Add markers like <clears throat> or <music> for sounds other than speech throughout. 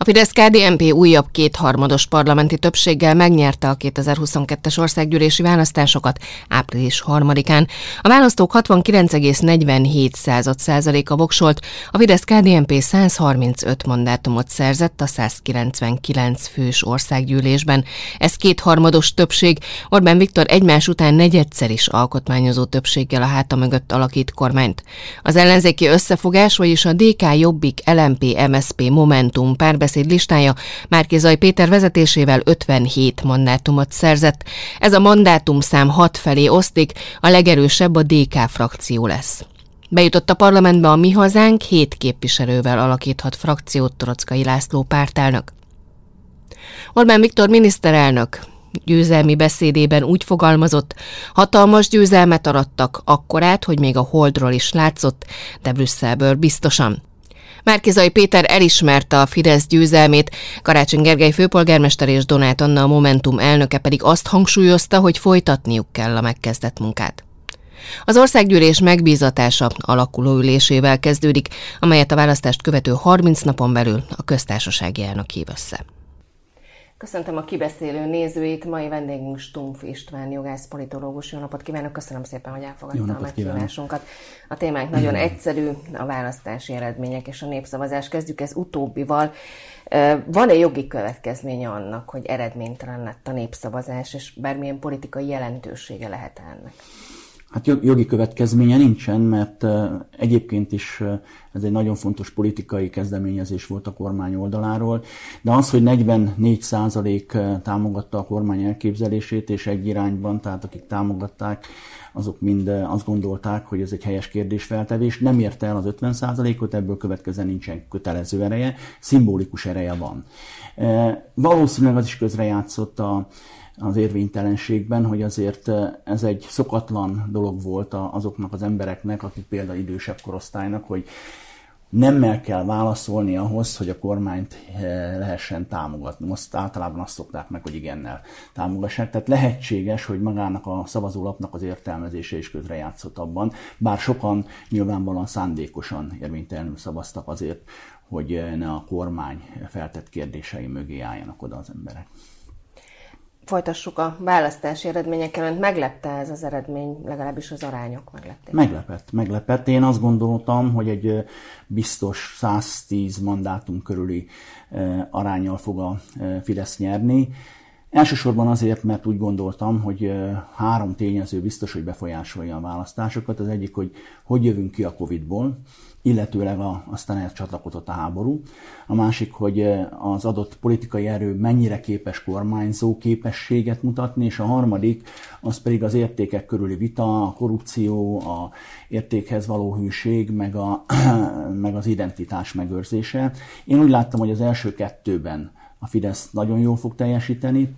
A Fidesz-KDNP újabb kétharmados parlamenti többséggel megnyerte a 2022-es országgyűlési választásokat április 3-án. A választók 69,47 százaléka voksolt, a Fidesz-KDNP 135 mandátumot szerzett a 199 fős országgyűlésben. Ez kétharmados többség, Orbán Viktor egymás után negyedszer is alkotmányozó többséggel a háta mögött alakít kormányt. Az ellenzéki összefogás, vagyis a DK Jobbik, LMP, MSP, Momentum párbeszéd párbeszéd listája Márkizaj Péter vezetésével 57 mandátumot szerzett. Ez a mandátumszám hat felé osztik, a legerősebb a DK frakció lesz. Bejutott a parlamentbe a Mi Hazánk, hét képviselővel alakíthat frakciót Torockai László pártának. Orbán Viktor miniszterelnök győzelmi beszédében úgy fogalmazott, hatalmas győzelmet arattak, akkorát, hogy még a holdról is látszott, de Brüsszelből biztosan. Márkizai Péter elismerte a Fidesz győzelmét, Karácsony Gergely főpolgármester és Donát Anna a Momentum elnöke pedig azt hangsúlyozta, hogy folytatniuk kell a megkezdett munkát. Az országgyűlés megbízatása alakuló ülésével kezdődik, amelyet a választást követő 30 napon belül a köztársasági elnök hív össze. Köszöntöm a kibeszélő nézőit, mai vendégünk Stumpf István, jogász, politológus. Jó napot kívánok, köszönöm szépen, hogy elfogadta a meghívásunkat. A témánk nagyon egyszerű, a választási eredmények és a népszavazás. Kezdjük ez utóbbival. Van-e jogi következménye annak, hogy eredménytelen lett a népszavazás, és bármilyen politikai jelentősége lehet ennek? Hát jogi következménye nincsen, mert egyébként is ez egy nagyon fontos politikai kezdeményezés volt a kormány oldaláról, de az, hogy 44% támogatta a kormány elképzelését, és egy irányban, tehát akik támogatták, azok mind azt gondolták, hogy ez egy helyes kérdésfeltevés, nem érte el az 50%-ot, ebből következően nincsen kötelező ereje, szimbolikus ereje van. Valószínűleg az is közrejátszott a az érvénytelenségben, hogy azért ez egy szokatlan dolog volt azoknak az embereknek, akik például idősebb korosztálynak, hogy nemmel kell válaszolni ahhoz, hogy a kormányt lehessen támogatni. Most általában azt szokták meg, hogy igennel támogassák. Tehát lehetséges, hogy magának a szavazólapnak az értelmezése is közrejátszott abban, bár sokan nyilvánvalóan szándékosan érvénytelenül szavaztak azért, hogy ne a kormány feltett kérdései mögé álljanak oda az emberek. Folytassuk a választási eredményekkel. Önt meglepte ez az eredmény, legalábbis az arányok meglepték? Meglepett, meglepett. Én azt gondoltam, hogy egy biztos 110 mandátum körüli arányal fog a Fidesz nyerni. Elsősorban azért, mert úgy gondoltam, hogy három tényező biztos, hogy befolyásolja a választásokat. Az egyik, hogy hogy jövünk ki a Covid-ból, illetőleg a, aztán elcsatlakozott a háború. A másik, hogy az adott politikai erő mennyire képes kormányzó képességet mutatni, és a harmadik, az pedig az értékek körüli vita, a korrupció, a értékhez való hűség, meg, a, <clears throat> meg az identitás megőrzése. Én úgy láttam, hogy az első kettőben a Fidesz nagyon jól fog teljesíteni.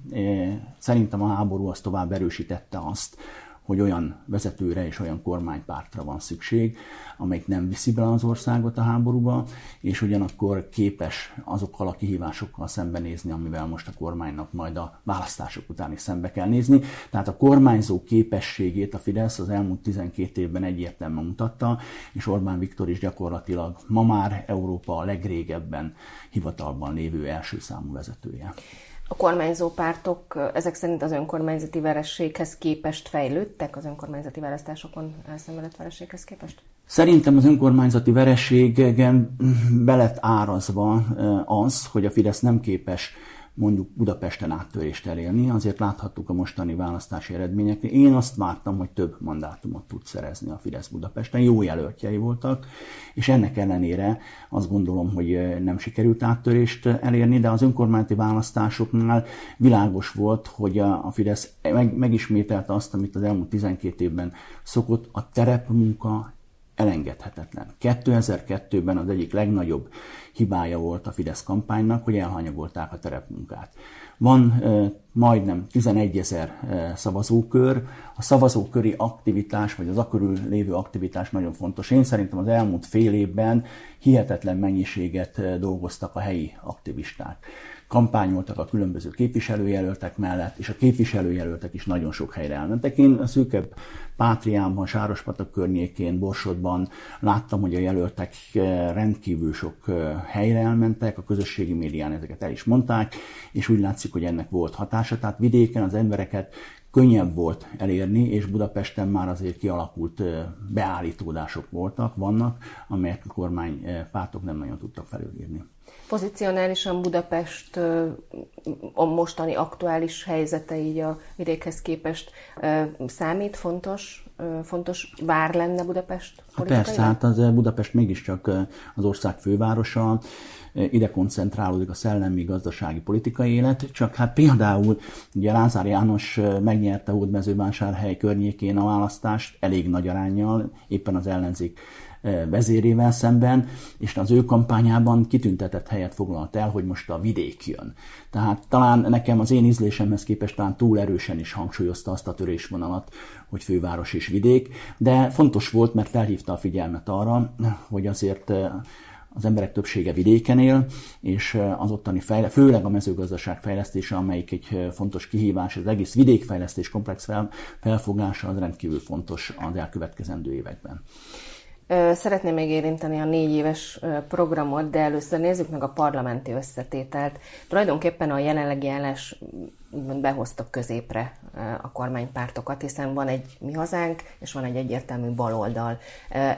Szerintem a háború az tovább erősítette azt, hogy olyan vezetőre és olyan kormánypártra van szükség, amelyik nem viszi be az országot a háborúba, és ugyanakkor képes azokkal a kihívásokkal szembenézni, amivel most a kormánynak majd a választások után is szembe kell nézni. Tehát a kormányzó képességét a Fidesz az elmúlt 12 évben egyértelműen mutatta, és Orbán Viktor is gyakorlatilag ma már Európa a legrégebben hivatalban lévő első számú vezetője a kormányzó pártok ezek szerint az önkormányzati verességhez képest fejlődtek az önkormányzati választásokon elszenvedett verességhez képest? Szerintem az önkormányzati vereségen belet árazva az, hogy a Fidesz nem képes mondjuk Budapesten áttörést elérni, azért láthattuk a mostani választási eredményeknél. Én azt vártam, hogy több mandátumot tud szerezni a Fidesz Budapesten, jó jelöltjei voltak, és ennek ellenére azt gondolom, hogy nem sikerült áttörést elérni, de az önkormányzati választásoknál világos volt, hogy a Fidesz meg, megismételte azt, amit az elmúlt 12 évben szokott, a terepmunka elengedhetetlen. 2002-ben az egyik legnagyobb hibája volt a Fidesz kampánynak, hogy elhanyagolták a terepmunkát. Van majdnem 11 ezer szavazókör. A szavazóköri aktivitás, vagy az a körül lévő aktivitás nagyon fontos. Én szerintem az elmúlt fél évben hihetetlen mennyiséget dolgoztak a helyi aktivisták kampányoltak a különböző képviselőjelöltek mellett, és a képviselőjelöltek is nagyon sok helyre elmentek. Én a szűkebb Pátriánban, Sárospatak környékén, Borsodban láttam, hogy a jelöltek eh, rendkívül sok eh, helyre elmentek, a közösségi médián ezeket el is mondták, és úgy látszik, hogy ennek volt hatása. Tehát vidéken az embereket könnyebb volt elérni, és Budapesten már azért kialakult beállítódások voltak, vannak, amelyek a kormánypártok nem nagyon tudtak felülírni. Pozicionálisan Budapest a mostani aktuális helyzete így a vidékhez képest számít fontos, fontos vár lenne Budapest? Hát persze, hát az Budapest mégiscsak az ország fővárosa, ide koncentrálódik a szellemi, gazdasági, politikai élet, csak hát például ugye Lázár János megnyerte Hódmezővásárhely környékén a választást elég nagy arányjal, éppen az ellenzék vezérével szemben, és az ő kampányában kitüntetett helyet foglalt el, hogy most a vidék jön. Tehát talán nekem az én ízlésemhez képest talán túl erősen is hangsúlyozta azt a törésvonalat, hogy főváros és vidék, de fontos volt, mert felhívta a figyelmet arra, hogy azért az emberek többsége vidéken él, és az ottani fejle, főleg a mezőgazdaság fejlesztése, amelyik egy fontos kihívás, az egész vidékfejlesztés komplex fel, felfogása az rendkívül fontos az elkövetkezendő években. Szeretném még érinteni a négy éves programot, de először nézzük meg a parlamenti összetételt. Tulajdonképpen a jelenlegi állás behoztak középre a kormánypártokat, hiszen van egy mi hazánk, és van egy egyértelmű baloldal.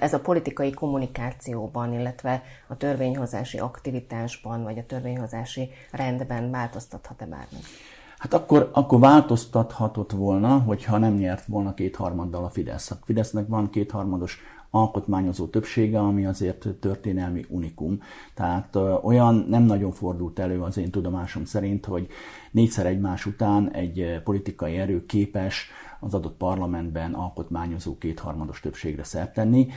Ez a politikai kommunikációban, illetve a törvényhozási aktivitásban, vagy a törvényhozási rendben változtathat-e bármi? Hát akkor, akkor változtathatott volna, hogyha nem nyert volna kétharmaddal a Fidesz. A Fidesznek van kétharmados alkotmányozó többsége, ami azért történelmi unikum. Tehát olyan nem nagyon fordult elő az én tudomásom szerint, hogy négyszer egymás után egy politikai erő képes az adott parlamentben alkotmányozó kétharmados többségre szert tenni.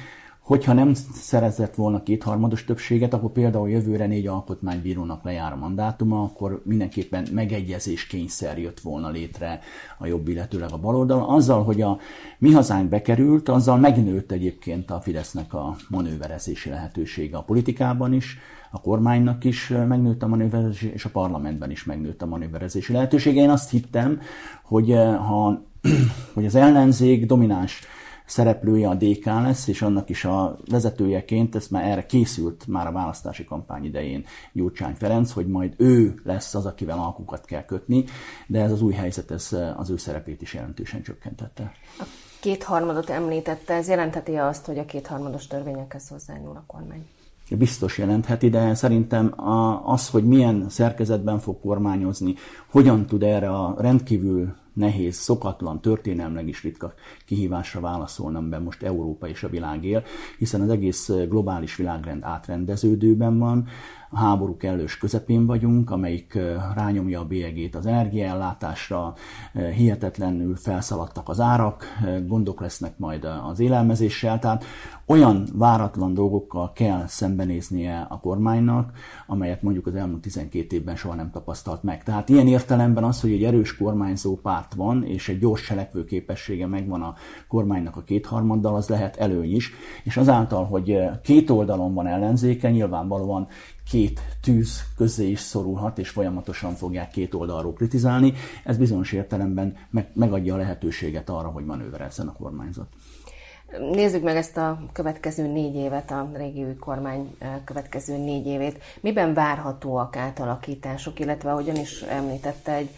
Hogyha nem szerezett volna kétharmados többséget, akkor például jövőre négy alkotmánybírónak lejár a mandátuma, akkor mindenképpen megegyezés kényszer jött volna létre a jobb, illetőleg a baloldal. Azzal, hogy a mi hazánk bekerült, azzal megnőtt egyébként a Fidesznek a manőverezési lehetősége a politikában is, a kormánynak is megnőtt a manőverezési, és a parlamentben is megnőtt a manőverezési lehetősége. Én azt hittem, hogy, eh, ha, <clears throat> hogy az ellenzék domináns szereplője a DK lesz, és annak is a vezetőjeként, ez már erre készült már a választási kampány idején Gyurcsány Ferenc, hogy majd ő lesz az, akivel alkukat kell kötni, de ez az új helyzet ez az ő szerepét is jelentősen csökkentette. A kétharmadot említette, ez jelentheti azt, hogy a kétharmados törvényekhez hozzányúl a kormány? Biztos jelentheti, de szerintem az, hogy milyen szerkezetben fog kormányozni, hogyan tud erre a rendkívül nehéz, szokatlan, történelmleg is ritka kihívásra válaszolnom be most Európa és a világ él, hiszen az egész globális világrend átrendeződőben van, a háború kellős közepén vagyunk, amelyik rányomja a bélyegét az energiaellátásra, hihetetlenül felszaladtak az árak, gondok lesznek majd az élelmezéssel, tehát olyan váratlan dolgokkal kell szembenéznie a kormánynak, amelyet mondjuk az elmúlt 12 évben soha nem tapasztalt meg. Tehát ilyen értelemben az, hogy egy erős kormányzó párt van, és egy gyors cselekvő képessége megvan a kormánynak a kétharmaddal, az lehet előny is, és azáltal, hogy két oldalon van ellenzéke, nyilvánvalóan két tűz közé is szorulhat, és folyamatosan fogják két oldalról kritizálni. Ez bizonyos értelemben meg, megadja a lehetőséget arra, hogy manőverezzen a kormányzat. Nézzük meg ezt a következő négy évet, a régi kormány következő négy évét. Miben várhatóak átalakítások, illetve ahogyan is említette, egy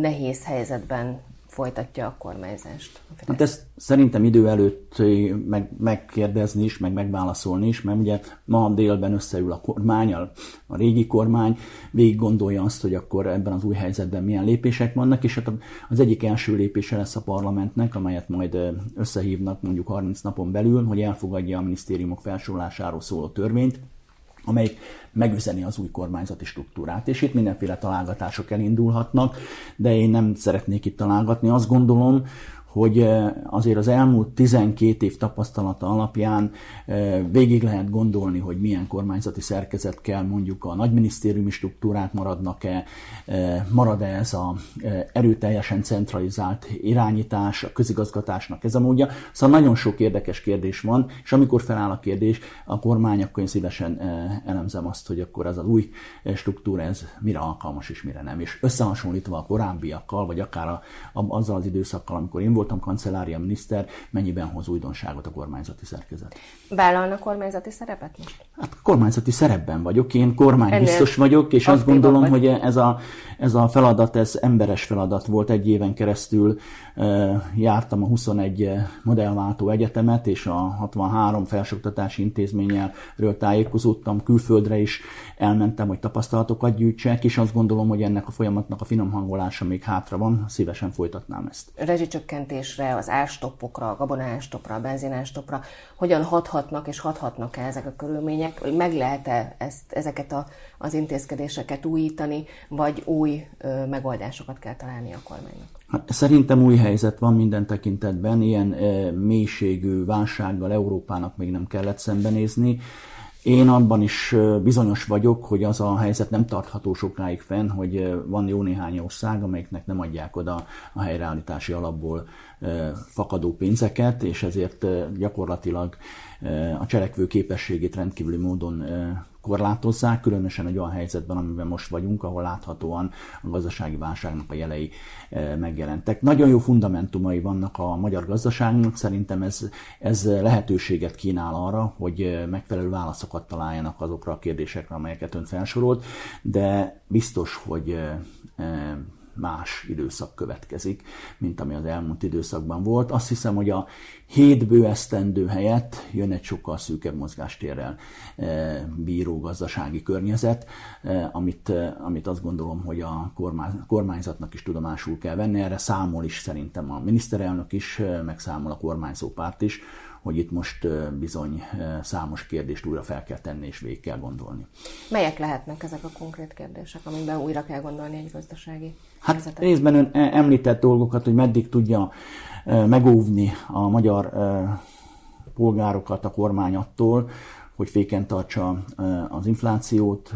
nehéz helyzetben folytatja a kormányzást. Hát ezt szerintem idő előtt meg, megkérdezni is, meg megválaszolni is, mert ugye ma délben összeül a kormány, a, a régi kormány, végig gondolja azt, hogy akkor ebben az új helyzetben milyen lépések vannak, és hát az egyik első lépése lesz a parlamentnek, amelyet majd összehívnak mondjuk 30 napon belül, hogy elfogadja a minisztériumok felsorolásáról szóló törvényt, amelyik megüzeni az új kormányzati struktúrát. És itt mindenféle találgatások elindulhatnak, de én nem szeretnék itt találgatni. Azt gondolom, hogy azért az elmúlt 12 év tapasztalata alapján végig lehet gondolni, hogy milyen kormányzati szerkezet kell, mondjuk a nagyminisztériumi struktúrák maradnak-e, marad-e ez a erőteljesen centralizált irányítás, a közigazgatásnak ez a módja. Szóval nagyon sok érdekes kérdés van, és amikor feláll a kérdés, a kormány, akkor én szívesen elemzem azt, hogy akkor az az új struktúra, ez mire alkalmas és mire nem. És összehasonlítva a korábbiakkal, vagy akár a, a, azzal az időszakkal, amikor én voltam kancellária miniszter, mennyiben hoz újdonságot a kormányzati szerkezet. Vállalna kormányzati szerepet most? Hát kormányzati szerepben vagyok, én kormány biztos vagyok, és azt gondolom, vagy. hogy ez a, ez a feladat, ez emberes feladat volt egy éven keresztül. Jártam a 21 modellváltó egyetemet, és a 63 felsőoktatási intézményelről tájékozódtam, külföldre is elmentem, hogy tapasztalatokat gyűjtsek, és azt gondolom, hogy ennek a folyamatnak a finom hangolása még hátra van, szívesen folytatnám ezt. Rezsicsökkentésre, az ástoppokra, a gabonástopra, a benzinástopra, hogyan hathatnak és hathatnak-e ezek a körülmények, meg lehet-e ezt, ezeket a, az intézkedéseket újítani, vagy új ö, megoldásokat kell találni a kormánynak? Hát, szerintem új helyzet van minden tekintetben, ilyen e, mélységű válsággal Európának még nem kellett szembenézni. Én abban is bizonyos vagyok, hogy az a helyzet nem tartható sokáig fenn, hogy van jó néhány ország, amelyiknek nem adják oda a helyreállítási alapból fakadó pénzeket, és ezért gyakorlatilag a cselekvő képességét rendkívüli módon korlátozzák, különösen egy olyan helyzetben, amiben most vagyunk, ahol láthatóan a gazdasági válságnak a jelei megjelentek. Nagyon jó fundamentumai vannak a magyar gazdaságnak, szerintem ez, ez lehetőséget kínál arra, hogy megfelelő válaszokat találjanak azokra a kérdésekre, amelyeket ön felsorolt, de biztos, hogy más időszak következik, mint ami az elmúlt időszakban volt. Azt hiszem, hogy a hét bő esztendő helyett jön egy sokkal szűkebb mozgástérrel eh, bíró gazdasági környezet, eh, amit, eh, amit azt gondolom, hogy a kormányzatnak is tudomásul kell venni. Erre számol is szerintem a miniszterelnök is, meg számol a kormányzó párt is, hogy itt most bizony számos kérdést újra fel kell tenni és végig kell gondolni. Melyek lehetnek ezek a konkrét kérdések, amiben újra kell gondolni egy gazdasági Hát helyzetet? részben ön e- említett dolgokat, hogy meddig tudja megóvni a magyar polgárokat a kormány attól, hogy féken tartsa az inflációt,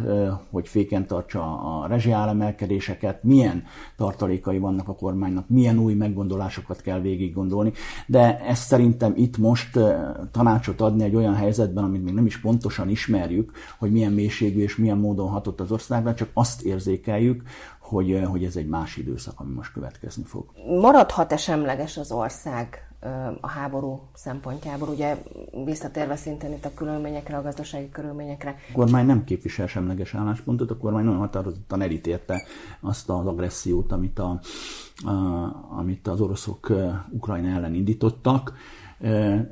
hogy féken tartsa a rezsiáremelkedéseket, milyen tartalékai vannak a kormánynak, milyen új meggondolásokat kell végig gondolni. De ezt szerintem itt most tanácsot adni egy olyan helyzetben, amit még nem is pontosan ismerjük, hogy milyen mélységű és milyen módon hatott az országra, csak azt érzékeljük, hogy, hogy ez egy más időszak, ami most következni fog. Maradhat-e semleges az ország a háború szempontjából, ugye visszatérve szintén itt a körülményekre, a gazdasági körülményekre. A kormány nem képvisel semleges álláspontot, a kormány nagyon határozottan elítérte azt az agressziót, amit, a, a, amit az oroszok Ukrajna ellen indítottak,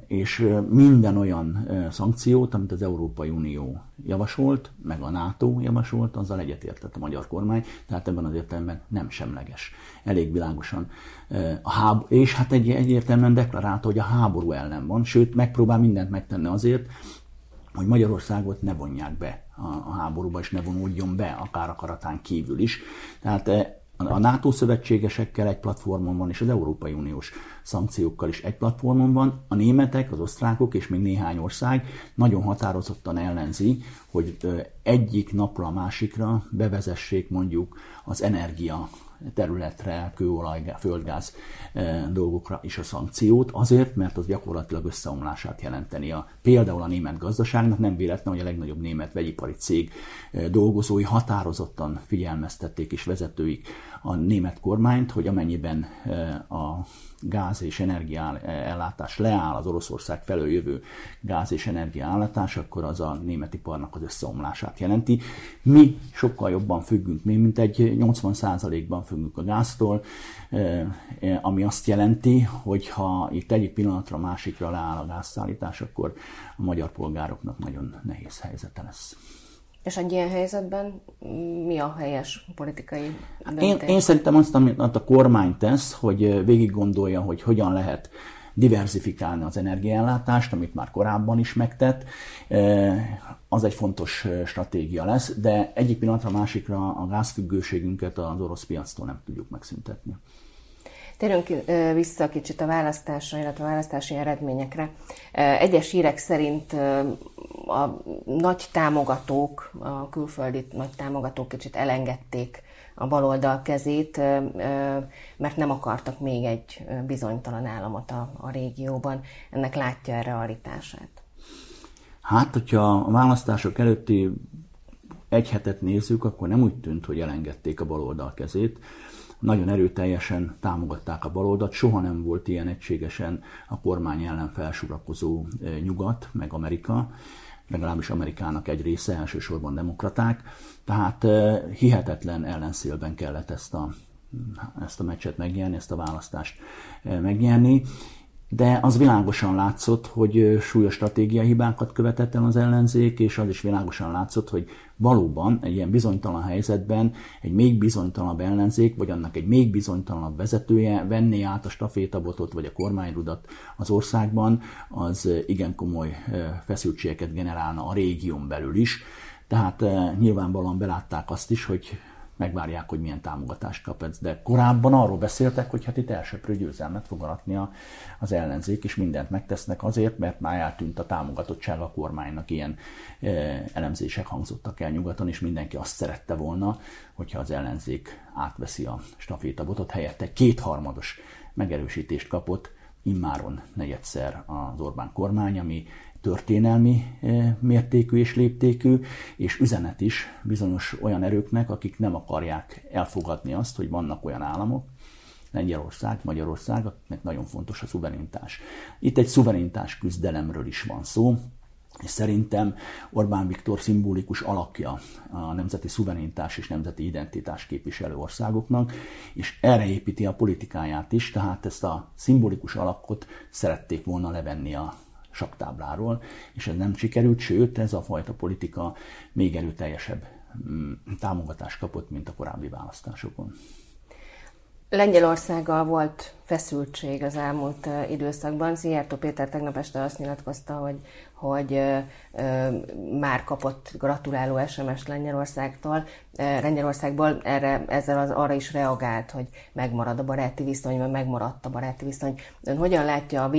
és minden olyan szankciót, amit az Európai Unió javasolt, meg a NATO javasolt, azzal egyetértett a magyar kormány, tehát ebben az értelemben nem semleges. Elég világosan a háború, és hát egy, egyértelműen deklarálta, hogy a háború ellen van, sőt megpróbál mindent megtenni azért, hogy Magyarországot ne vonják be a háborúba, és ne vonódjon be, akár akaratán kívül is. Tehát a NATO szövetségesekkel egy platformon van, és az Európai Uniós szankciókkal is egy platformon van. A németek, az osztrákok és még néhány ország nagyon határozottan ellenzi, hogy egyik napra a másikra bevezessék mondjuk az energia területre, kőolaj, földgáz eh, dolgokra is a szankciót, azért, mert az gyakorlatilag összeomlását jelenteni a, például a német gazdaságnak, nem véletlen, hogy a legnagyobb német vegyipari cég eh, dolgozói határozottan figyelmeztették és vezetőik a német kormányt, hogy amennyiben eh, a gáz és energiaellátás leáll, az Oroszország felől jövő gáz és energiaellátás, akkor az a német iparnak az összeomlását jelenti. Mi sokkal jobban függünk, mi mint egy 80%-ban függünk a gáztól, eh, ami azt jelenti, hogy ha itt egyik pillanatra másikra leáll a gázszállítás, akkor a magyar polgároknak nagyon nehéz helyzete lesz. És egy ilyen helyzetben mi a helyes politikai döntés? Én, én szerintem azt, amit a kormány tesz, hogy végig gondolja, hogy hogyan lehet diversifikálni az energiaellátást, amit már korábban is megtett, az egy fontos stratégia lesz, de egyik pillanatra másikra a gázfüggőségünket az orosz piactól nem tudjuk megszüntetni. Térjünk vissza kicsit a választásra, illetve a választási eredményekre. Egyes hírek szerint a nagy támogatók, a külföldi nagy támogatók kicsit elengedték a baloldal kezét, mert nem akartak még egy bizonytalan államot a, a régióban. Ennek látja a realitását? Hát, hogyha a választások előtti egy hetet nézzük, akkor nem úgy tűnt, hogy elengedték a baloldal kezét. Nagyon erőteljesen támogatták a baloldat, soha nem volt ilyen egységesen a kormány ellen felsurakozó nyugat, meg Amerika. Legalábbis Amerikának egy része, elsősorban demokraták, tehát hihetetlen ellenszélben kellett ezt a, ezt a meccset megnyerni, ezt a választást megnyerni, de az világosan látszott, hogy súlyos stratégiai hibákat követett el az ellenzék, és az is világosan látszott, hogy valóban egy ilyen bizonytalan helyzetben egy még bizonytalanabb ellenzék, vagy annak egy még bizonytalanabb vezetője venné át a stafétabotot, vagy a kormányrudat az országban, az igen komoly feszültségeket generálna a régión belül is. Tehát nyilvánvalóan belátták azt is, hogy megvárják, hogy milyen támogatást kap. De korábban arról beszéltek, hogy hát itt elsőprő győzelmet fog aratni az ellenzék, és mindent megtesznek azért, mert már eltűnt a támogatottság a kormánynak. Ilyen eh, elemzések hangzottak el nyugaton, és mindenki azt szerette volna, hogyha az ellenzék átveszi a stafétabotot, helyette kétharmados megerősítést kapott, immáron negyedszer az Orbán kormány, ami történelmi eh, mértékű és léptékű, és üzenet is bizonyos olyan erőknek, akik nem akarják elfogadni azt, hogy vannak olyan államok, Lengyelország, Magyarország, akiknek nagyon fontos a szuverenitás. Itt egy szuverenitás küzdelemről is van szó, és szerintem Orbán Viktor szimbolikus alakja a nemzeti szuverenitás és nemzeti identitás képviselő országoknak, és erre építi a politikáját is, tehát ezt a szimbolikus alakot szerették volna levenni a saktábláról, és ez nem sikerült, sőt, ez a fajta politika még erőteljesebb mm, támogatást kapott, mint a korábbi választásokon. Lengyelországgal volt feszültség az elmúlt időszakban. Szijjártó Péter tegnap este azt nyilatkozta, hogy, hogy ö, ö, már kapott gratuláló SMS Lengyelországtól, Lengyelországból erre, ezzel az, arra is reagált, hogy megmarad a baráti viszony, mert megmaradt a baráti viszony. Ön hogyan látja a v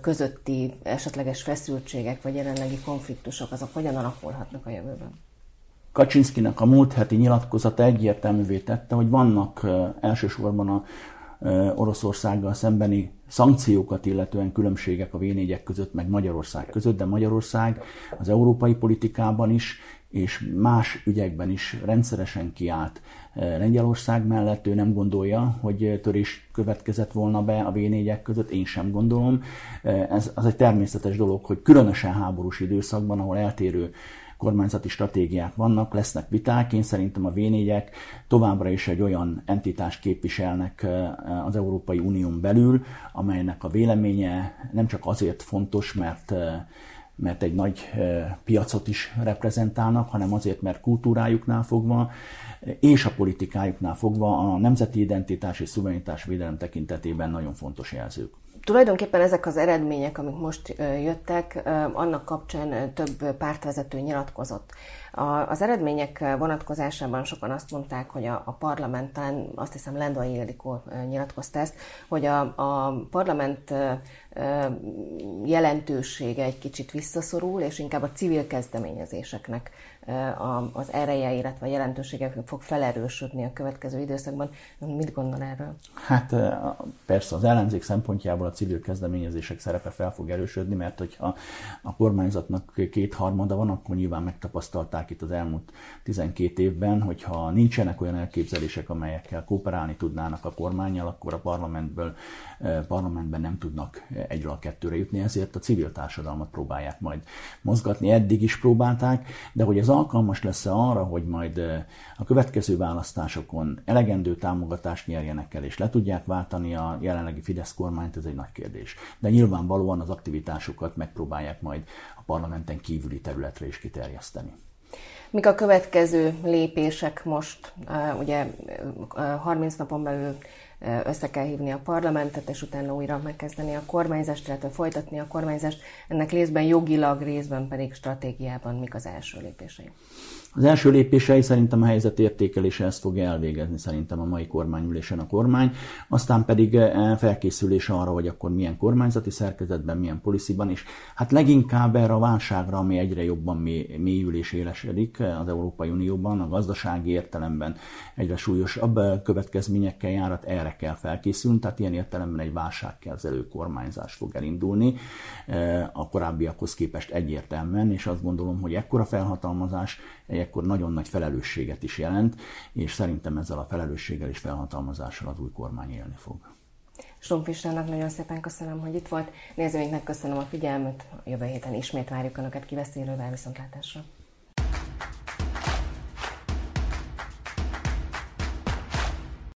közötti esetleges feszültségek vagy jelenlegi konfliktusok, azok hogyan alakulhatnak a jövőben? Kaczynszkinak a múlt heti nyilatkozata egyértelművé tette, hogy vannak elsősorban a Oroszországgal szembeni szankciókat illetően különbségek a v között, meg Magyarország között, de Magyarország az európai politikában is és más ügyekben is rendszeresen kiállt Lengyelország mellett. Ő nem gondolja, hogy törés következett volna be a v között, én sem gondolom. Ez az egy természetes dolog, hogy különösen háborús időszakban, ahol eltérő kormányzati stratégiák vannak, lesznek viták. Én szerintem a v továbbra is egy olyan entitást képviselnek az Európai Unión belül, amelynek a véleménye nem csak azért fontos, mert mert egy nagy piacot is reprezentálnak, hanem azért, mert kultúrájuknál fogva és a politikájuknál fogva a nemzeti identitás és szuverenitás védelem tekintetében nagyon fontos jelzők. Tulajdonképpen ezek az eredmények, amik most jöttek, annak kapcsán több pártvezető nyilatkozott. Az eredmények vonatkozásában sokan azt mondták, hogy a, a parlamenten, azt hiszem Lendvai Ildikó nyilatkozta ezt, hogy a, a parlament jelentősége egy kicsit visszaszorul, és inkább a civil kezdeményezéseknek az ereje, illetve a jelentősége fog felerősödni a következő időszakban. Mit gondol erről? Hát persze az ellenzék szempontjából a civil kezdeményezések szerepe fel fog erősödni, mert hogyha a kormányzatnak kétharmada van, akkor nyilván megtapasztalták itt az elmúlt 12 évben, hogyha nincsenek olyan elképzelések, amelyekkel kooperálni tudnának a kormányjal, akkor a parlamentből, parlamentben nem tudnak egyről a kettőre jutni, ezért a civil társadalmat próbálják majd mozgatni. Eddig is próbálták, de hogy ez alkalmas lesz-e arra, hogy majd a következő választásokon elegendő támogatást nyerjenek el, és le tudják váltani a jelenlegi Fidesz kormányt, ez egy nagy kérdés. De nyilvánvalóan az aktivitásokat megpróbálják majd a parlamenten kívüli területre is kiterjeszteni. Mik a következő lépések most? Ugye 30 napon belül össze kell hívni a parlamentet, és utána újra megkezdeni a kormányzást, illetve folytatni a kormányzást. Ennek részben jogilag, részben pedig stratégiában mik az első lépései? Az első lépései szerintem a helyzet értékelése ezt fogja elvégezni szerintem a mai kormányülésen a kormány, aztán pedig eh, felkészülés arra, hogy akkor milyen kormányzati szerkezetben, milyen policyban, és hát leginkább erre a válságra, ami egyre jobban mélyül és élesedik az Európai Unióban, a gazdasági értelemben egyre súlyosabb eh, következményekkel járat, erre kell felkészülni, tehát ilyen értelemben egy válságkezelő kormányzás fog elindulni eh, a korábbiakhoz képest egyértelműen, és azt gondolom, hogy ekkora felhatalmazás ekkor nagyon nagy felelősséget is jelent, és szerintem ezzel a felelősséggel és felhatalmazással az új kormány élni fog. Slumfistának nagyon szépen köszönöm, hogy itt volt. Nézőinknek köszönöm a figyelmet. Jövő héten ismét várjuk Önöket kiveszélővel viszontlátásra.